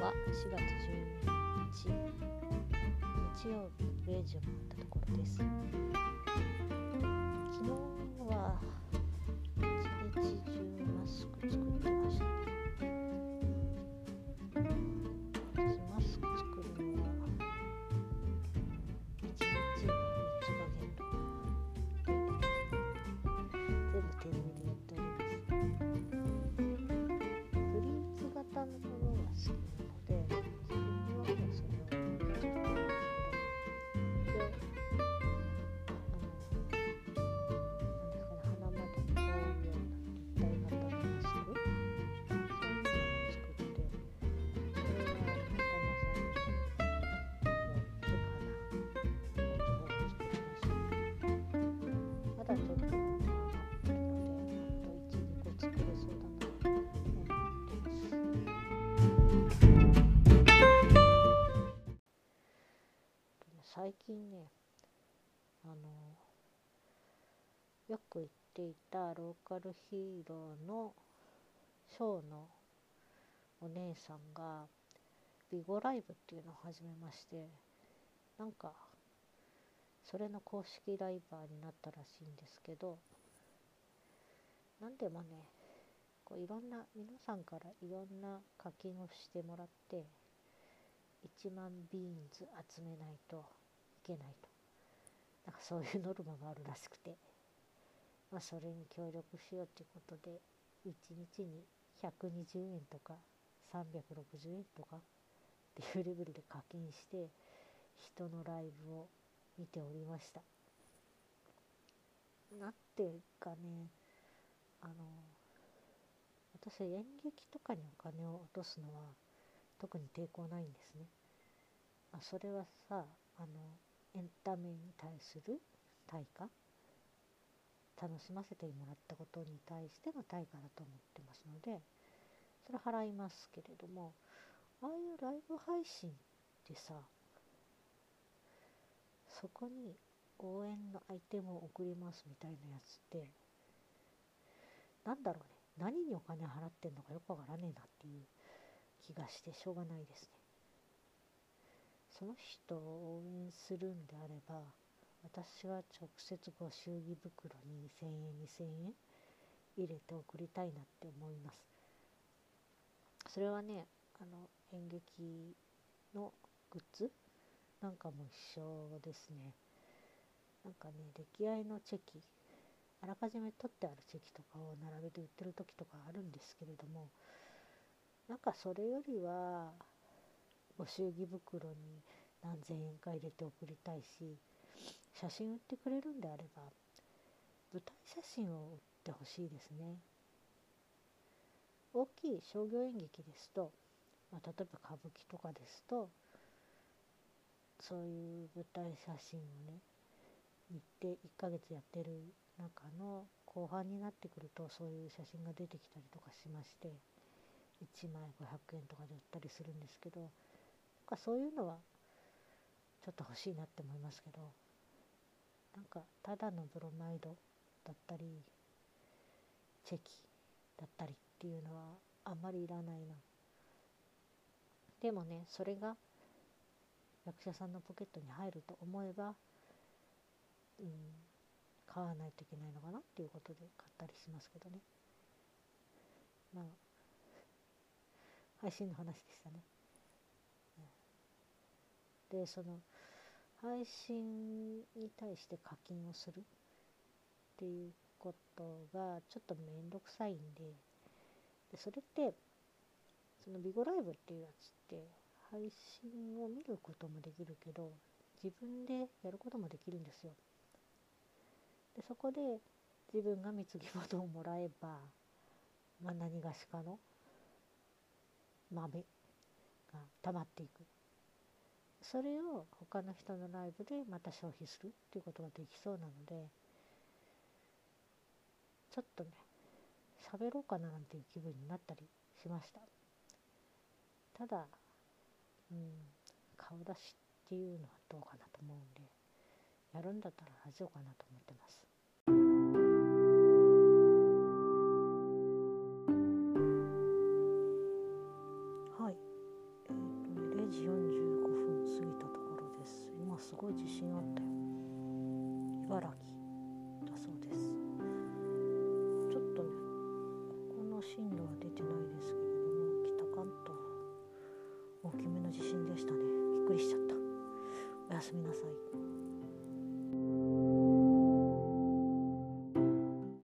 は4月12日日曜日0時を回ったところです。昨日は最近ねあのよく行っていたローカルヒーローのショーのお姉さんがビゴライブっていうのを始めましてなんかそれの公式ライバーになったらしいんですけどなんでもねこういろんな皆さんからいろんな課金をしてもらって1万ビーンズ集めないとけないとなんかそういうノルマがあるらしくて、まあ、それに協力しようということで1日に120円とか360円とかっていうレベルで課金して人のライブを見ておりました。なんていうかねあの私演劇とかにお金を落とすのは特に抵抗ないんですね。あ、それはさあのエンタメに対する対価楽しませてもらったことに対しての対価だと思ってますのでそれ払いますけれどもああいうライブ配信ってさそこに応援のアイテムを送りますみたいなやつってなんだろうね何にお金払ってんのかよくわからねえなっていう気がしてしょうがないですね。その人を応援するんであれば私は直接ご祝儀袋に1000円2000円入れて送りたいなって思います。それはねあの演劇のグッズなんかも一緒ですね。なんかね出来合いのチェキあらかじめ取ってあるチェキとかを並べて売ってる時とかあるんですけれどもなんかそれよりはご祝儀袋に何千円か入れて送りたいし写真売ってくれるんであれば舞台写真を売ってほしいですね。大きい商業演劇ですと、まあ、例えば歌舞伎とかですとそういう舞台写真をね行って1ヶ月やってる中の後半になってくるとそういう写真が出てきたりとかしまして1枚500円とかで売ったりするんですけどかそういうのはちょっと欲しいなって思いますけどなんかただのブロマイドだったりチェキだったりっていうのはあんまりいらないな。でもねそれが役者さんのポケットに入ると思えばうん買わないといけないのかなっていうことで買ったりしますけどね。まあ配信の話でしたね。でその配信に対して課金をするっていうことがちょっと面倒くさいんででそれってそのビゴライブっていうやつって配信を見ることもできるけど自分でやることもできるんですよ。でそこで自分が貢ぎ物をもらえば、まあ、何がしかの豆が溜まっていく。それを他の人のライブでまた消費するっていうことができそうなのでちょっとね喋ろうかななんていう気分になったりしました。ただうん顔出しっていうのはどうかなと思うんでやるんだったらラジオかなと思ってます。ごい自信あったよ。茨城だそうです。ちょっとねここの進路は出てないですけれども北関東大きめの地震でしたね。びっくりしちゃった。おやすみなさい。